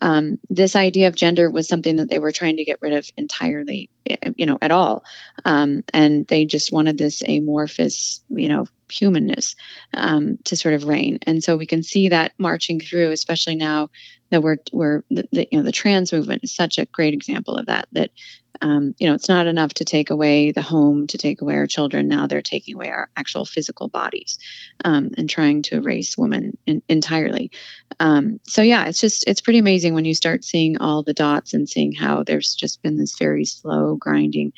um, this idea of gender was something that they were trying to get rid of entirely, you know, at all. Um, and they just wanted this amorphous, you know, humanness um, to sort of reign. And so we can see that marching through, especially now that we're we're the, the, you know the trans movement is such a great example of that. That um, you know, it's not enough to take away the home, to take away our children. Now they're taking away our actual physical bodies um, and trying to erase women in, entirely. Um, so yeah, it's just it's pretty amazing when you start seeing all the dots and seeing how there's just been this very slow grinding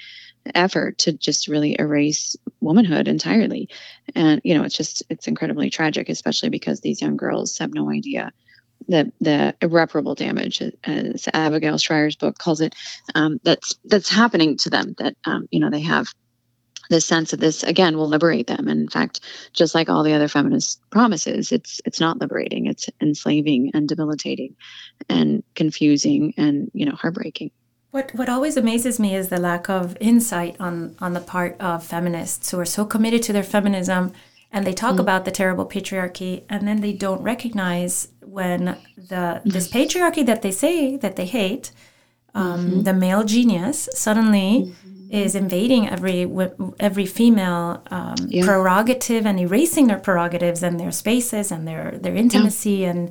effort to just really erase womanhood entirely. And you know, it's just it's incredibly tragic, especially because these young girls have no idea the the irreparable damage, as Abigail Shrier's book calls it, um, that's that's happening to them. That um, you know they have this sense that this again will liberate them. And in fact, just like all the other feminist promises, it's it's not liberating. It's enslaving and debilitating, and confusing and you know heartbreaking. What what always amazes me is the lack of insight on on the part of feminists who are so committed to their feminism and they talk mm. about the terrible patriarchy and then they don't recognize when the this patriarchy that they say that they hate um, mm-hmm. the male genius suddenly mm-hmm. is invading every every female um, yeah. prerogative and erasing their prerogatives and their spaces and their their intimacy yeah. and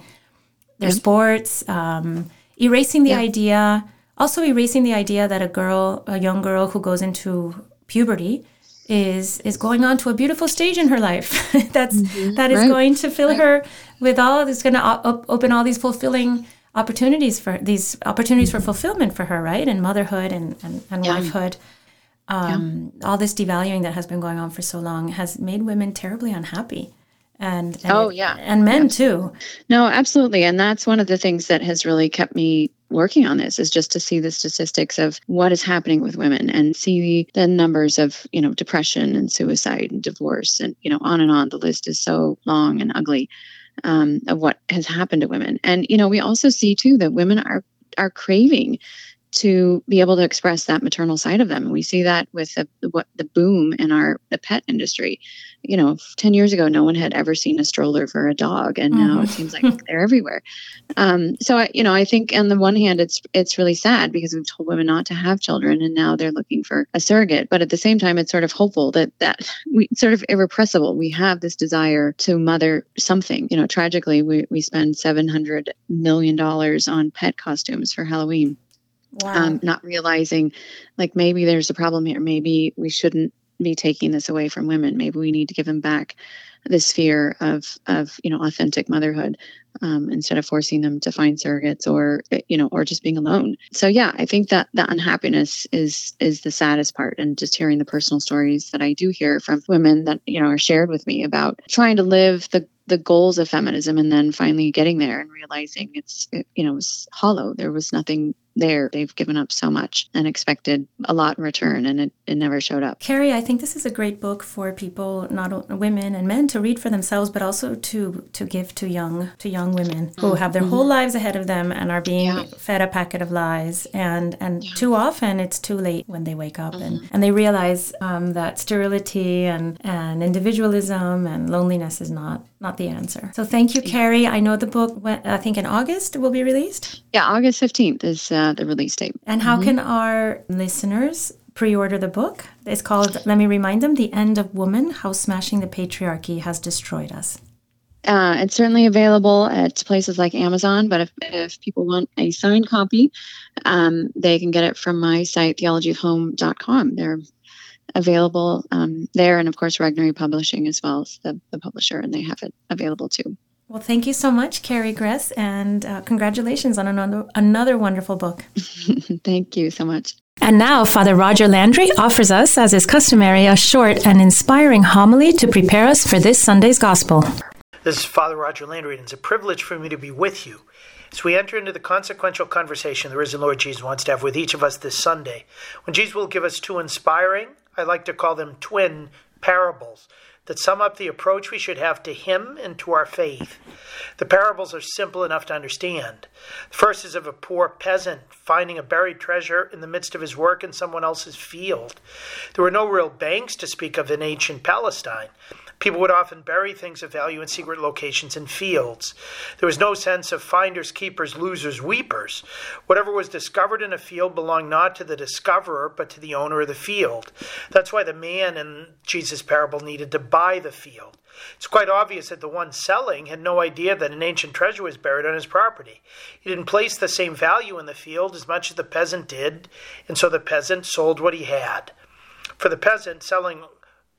their yeah. sports um, erasing the idea also erasing the idea that a girl a young girl who goes into puberty is is going on to a beautiful stage in her life that's mm-hmm. that is right. going to fill right. her with all it's going to op- open all these fulfilling opportunities for these opportunities for fulfillment for her right and motherhood and and, and yeah. wifehood um, yeah. all this devaluing that has been going on for so long has made women terribly unhappy and, and oh yeah. and men too. No absolutely. And that's one of the things that has really kept me working on this is just to see the statistics of what is happening with women and see the numbers of you know depression and suicide and divorce and you know on and on. The list is so long and ugly um, of what has happened to women. And you know we also see too that women are are craving to be able to express that maternal side of them. We see that with the, the, the boom in our the pet industry. You know, 10 years ago, no one had ever seen a stroller for a dog. And mm-hmm. now it seems like they're everywhere. Um, so, I, you know, I think on the one hand, it's, it's really sad because we've told women not to have children and now they're looking for a surrogate. But at the same time, it's sort of hopeful that that we sort of irrepressible. We have this desire to mother something. You know, tragically, we, we spend $700 million on pet costumes for Halloween. Wow. Um, not realizing like maybe there's a problem here. Maybe we shouldn't be taking this away from women. Maybe we need to give them back the sphere of of you know authentic motherhood um, instead of forcing them to find surrogates or you know or just being alone. So yeah, I think that that unhappiness is is the saddest part, and just hearing the personal stories that I do hear from women that you know are shared with me about trying to live the the goals of feminism and then finally getting there and realizing it's it, you know it was hollow there was nothing there. They've given up so much and expected a lot in return, and it, it never showed up. Carrie, I think this is a great book for people, not only women and men, to read for themselves, but also to to give to young to young women who mm-hmm. have their whole lives ahead of them and are being yeah. fed a packet of lies. And and yeah. too often it's too late when they wake up mm-hmm. and, and they realize um, that sterility and and individualism and loneliness is not not the answer. So thank you, Carrie. I know the book, went, I think in August, will be released. Yeah, August 15th is uh, the release date. And how mm-hmm. can our listeners pre order the book? It's called, let me remind them, The End of Woman How Smashing the Patriarchy Has Destroyed Us. Uh, it's certainly available at places like Amazon, but if, if people want a signed copy, um, they can get it from my site, theologyofhome.com. They're available um, there, and of course, Regnery Publishing as well as the, the publisher, and they have it available too. Well, thank you so much, Carrie Gress, and uh, congratulations on another, another wonderful book. thank you so much. And now, Father Roger Landry offers us, as is customary, a short and inspiring homily to prepare us for this Sunday's Gospel. This is Father Roger Landry, and it's a privilege for me to be with you as we enter into the consequential conversation the risen Lord Jesus wants to have with each of us this Sunday. When Jesus will give us two inspiring, I like to call them twin parables that sum up the approach we should have to Him and to our faith. The parables are simple enough to understand. The first is of a poor peasant finding a buried treasure in the midst of his work in someone else's field. There were no real banks to speak of in ancient Palestine. People would often bury things of value in secret locations in fields. There was no sense of finders, keepers, losers, weepers. Whatever was discovered in a field belonged not to the discoverer, but to the owner of the field. That's why the man in Jesus' parable needed to buy the field. It's quite obvious that the one selling had no idea that an ancient treasure was buried on his property. He didn't place the same value in the field as much as the peasant did, and so the peasant sold what he had. For the peasant, selling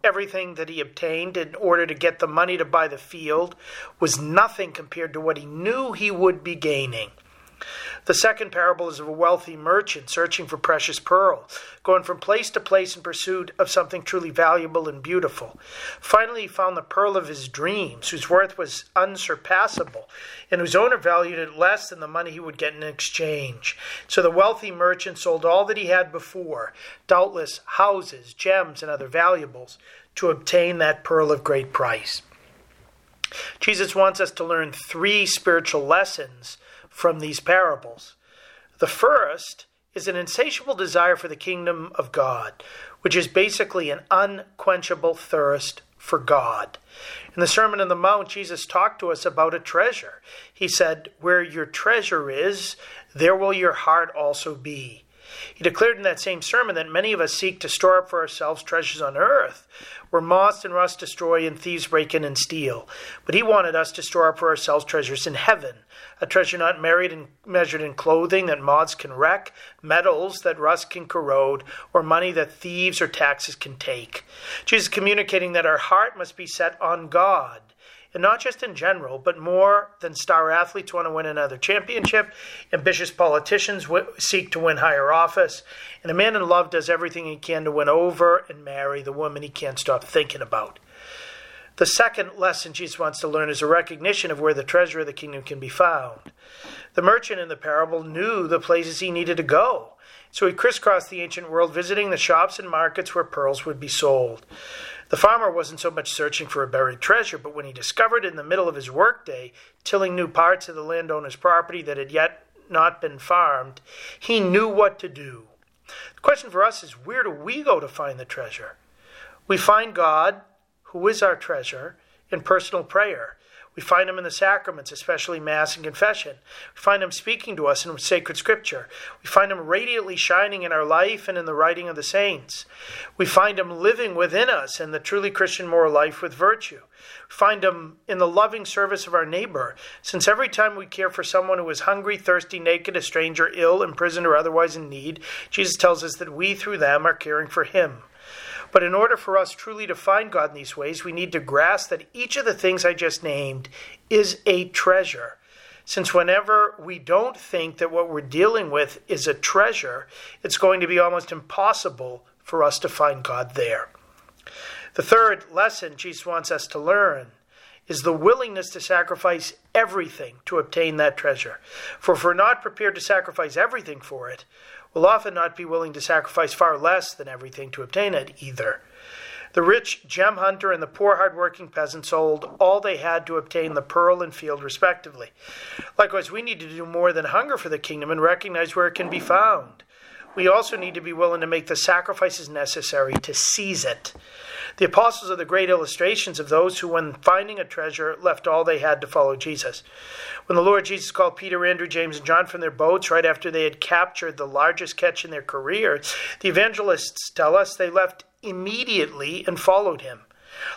everything that he obtained in order to get the money to buy the field was nothing compared to what he knew he would be gaining. The second parable is of a wealthy merchant searching for precious pearl, going from place to place in pursuit of something truly valuable and beautiful. Finally, he found the pearl of his dreams, whose worth was unsurpassable, and whose owner valued it less than the money he would get in exchange. So the wealthy merchant sold all that he had before, doubtless houses, gems, and other valuables, to obtain that pearl of great price. Jesus wants us to learn three spiritual lessons from these parables. The first is an insatiable desire for the kingdom of God, which is basically an unquenchable thirst for God. In the Sermon on the Mount, Jesus talked to us about a treasure. He said, Where your treasure is, there will your heart also be. He declared in that same sermon that many of us seek to store up for ourselves treasures on earth, where moths and rust destroy and thieves break in and steal. But he wanted us to store up for ourselves treasures in heaven, a treasure not married and measured in clothing that moths can wreck, metals that rust can corrode, or money that thieves or taxes can take. Jesus communicating that our heart must be set on God and not just in general, but more than star athletes want to win another championship, ambitious politicians w- seek to win higher office, and a man in love does everything he can to win over and marry the woman he can't stop thinking about. The second lesson Jesus wants to learn is a recognition of where the treasure of the kingdom can be found. The merchant in the parable knew the places he needed to go, so he crisscrossed the ancient world, visiting the shops and markets where pearls would be sold. The farmer wasn't so much searching for a buried treasure, but when he discovered in the middle of his workday, tilling new parts of the landowner's property that had yet not been farmed, he knew what to do. The question for us is where do we go to find the treasure? We find God, who is our treasure, in personal prayer. We find him in the sacraments, especially Mass and confession. We find him speaking to us in sacred scripture. We find him radiantly shining in our life and in the writing of the saints. We find him living within us in the truly Christian moral life with virtue. We find him in the loving service of our neighbor, since every time we care for someone who is hungry, thirsty, naked, a stranger, ill, imprisoned, or otherwise in need, Jesus tells us that we, through them, are caring for him. But in order for us truly to find God in these ways, we need to grasp that each of the things I just named is a treasure. Since whenever we don't think that what we're dealing with is a treasure, it's going to be almost impossible for us to find God there. The third lesson Jesus wants us to learn is the willingness to sacrifice everything to obtain that treasure. For if we're not prepared to sacrifice everything for it, we'll often not be willing to sacrifice far less than everything to obtain it either. The rich gem hunter and the poor hard-working peasant sold all they had to obtain the pearl and field, respectively. Likewise, we need to do more than hunger for the kingdom and recognize where it can be found. We also need to be willing to make the sacrifices necessary to seize it. The apostles are the great illustrations of those who, when finding a treasure, left all they had to follow Jesus. When the Lord Jesus called Peter, Andrew, James, and John from their boats right after they had captured the largest catch in their career, the evangelists tell us they left immediately and followed him.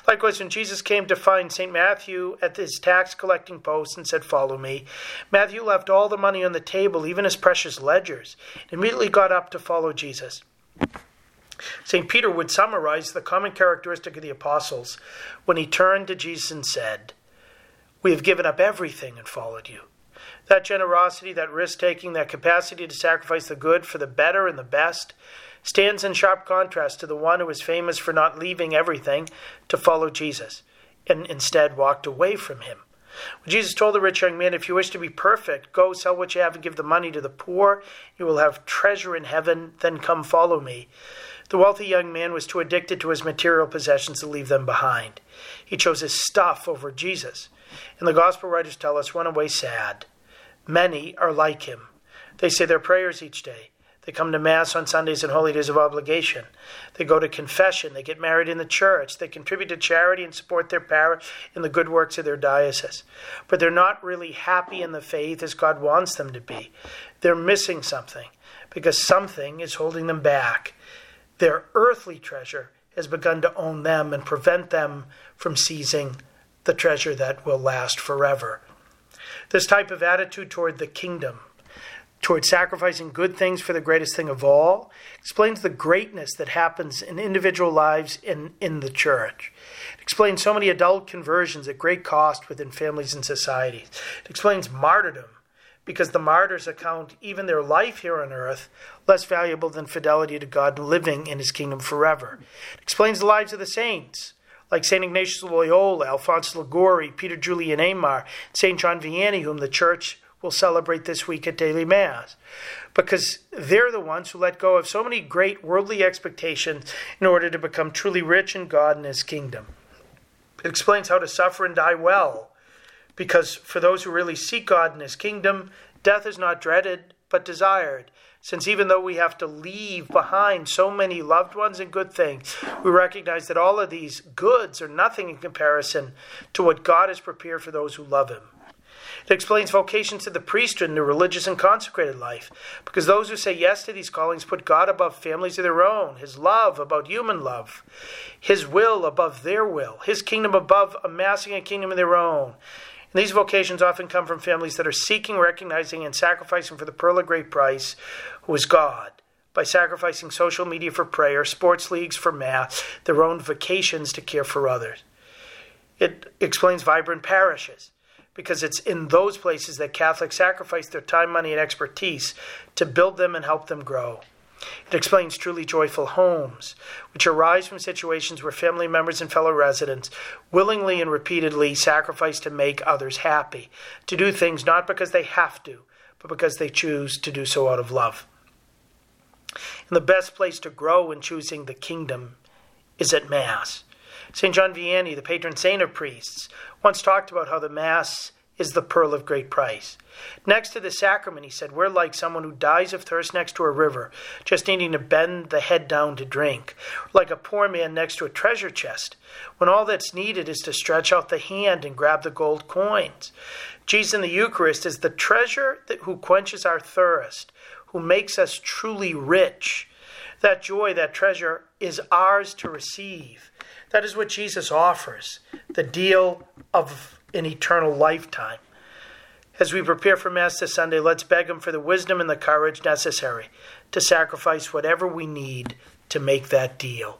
Likewise, when Jesus came to find St. Matthew at his tax collecting post and said, Follow me, Matthew left all the money on the table, even his precious ledgers, and immediately got up to follow Jesus. St. Peter would summarize the common characteristic of the apostles when he turned to Jesus and said, We have given up everything and followed you. That generosity, that risk taking, that capacity to sacrifice the good for the better and the best stands in sharp contrast to the one who was famous for not leaving everything to follow Jesus and instead walked away from him. Jesus told the rich young man, If you wish to be perfect, go sell what you have and give the money to the poor, you will have treasure in heaven, then come follow me. The wealthy young man was too addicted to his material possessions to leave them behind. He chose his stuff over Jesus. And the gospel writers tell us went away sad. Many are like him. They say their prayers each day. They come to Mass on Sundays and holy days of obligation. They go to confession. They get married in the church. They contribute to charity and support their parish in the good works of their diocese. But they're not really happy in the faith as God wants them to be. They're missing something because something is holding them back. Their earthly treasure has begun to own them and prevent them from seizing the treasure that will last forever. This type of attitude toward the kingdom, toward sacrificing good things for the greatest thing of all, explains the greatness that happens in individual lives in, in the church. It explains so many adult conversions at great cost within families and societies. It explains martyrdom because the martyrs account even their life here on earth less valuable than fidelity to God living in his kingdom forever. It explains the lives of the saints, like St. Ignatius of Loyola, Alphonse Liguori, Peter Julian Eymard, St. John Vianney, whom the church will celebrate this week at daily Mass, because they're the ones who let go of so many great worldly expectations in order to become truly rich in God and his kingdom. It explains how to suffer and die well because for those who really seek God and His kingdom, death is not dreaded, but desired. Since even though we have to leave behind so many loved ones and good things, we recognize that all of these goods are nothing in comparison to what God has prepared for those who love Him. It explains vocations to the priesthood and the religious and consecrated life, because those who say yes to these callings put God above families of their own, His love above human love, His will above their will, His kingdom above amassing a kingdom of their own, and these vocations often come from families that are seeking, recognizing, and sacrificing for the pearl of great price, who is God, by sacrificing social media for prayer, sports leagues for Mass, their own vacations to care for others. It explains vibrant parishes, because it's in those places that Catholics sacrifice their time, money, and expertise to build them and help them grow. It explains truly joyful homes, which arise from situations where family members and fellow residents willingly and repeatedly sacrifice to make others happy, to do things not because they have to, but because they choose to do so out of love. And the best place to grow in choosing the kingdom is at Mass. St. John Vianney, the patron saint of priests, once talked about how the Mass is the pearl of great price. Next to the sacrament, he said, we're like someone who dies of thirst next to a river, just needing to bend the head down to drink, like a poor man next to a treasure chest, when all that's needed is to stretch out the hand and grab the gold coins. Jesus in the Eucharist is the treasure that, who quenches our thirst, who makes us truly rich. That joy, that treasure is ours to receive. That is what Jesus offers the deal of an eternal lifetime. As we prepare for Mass this Sunday, let's beg Him for the wisdom and the courage necessary to sacrifice whatever we need to make that deal.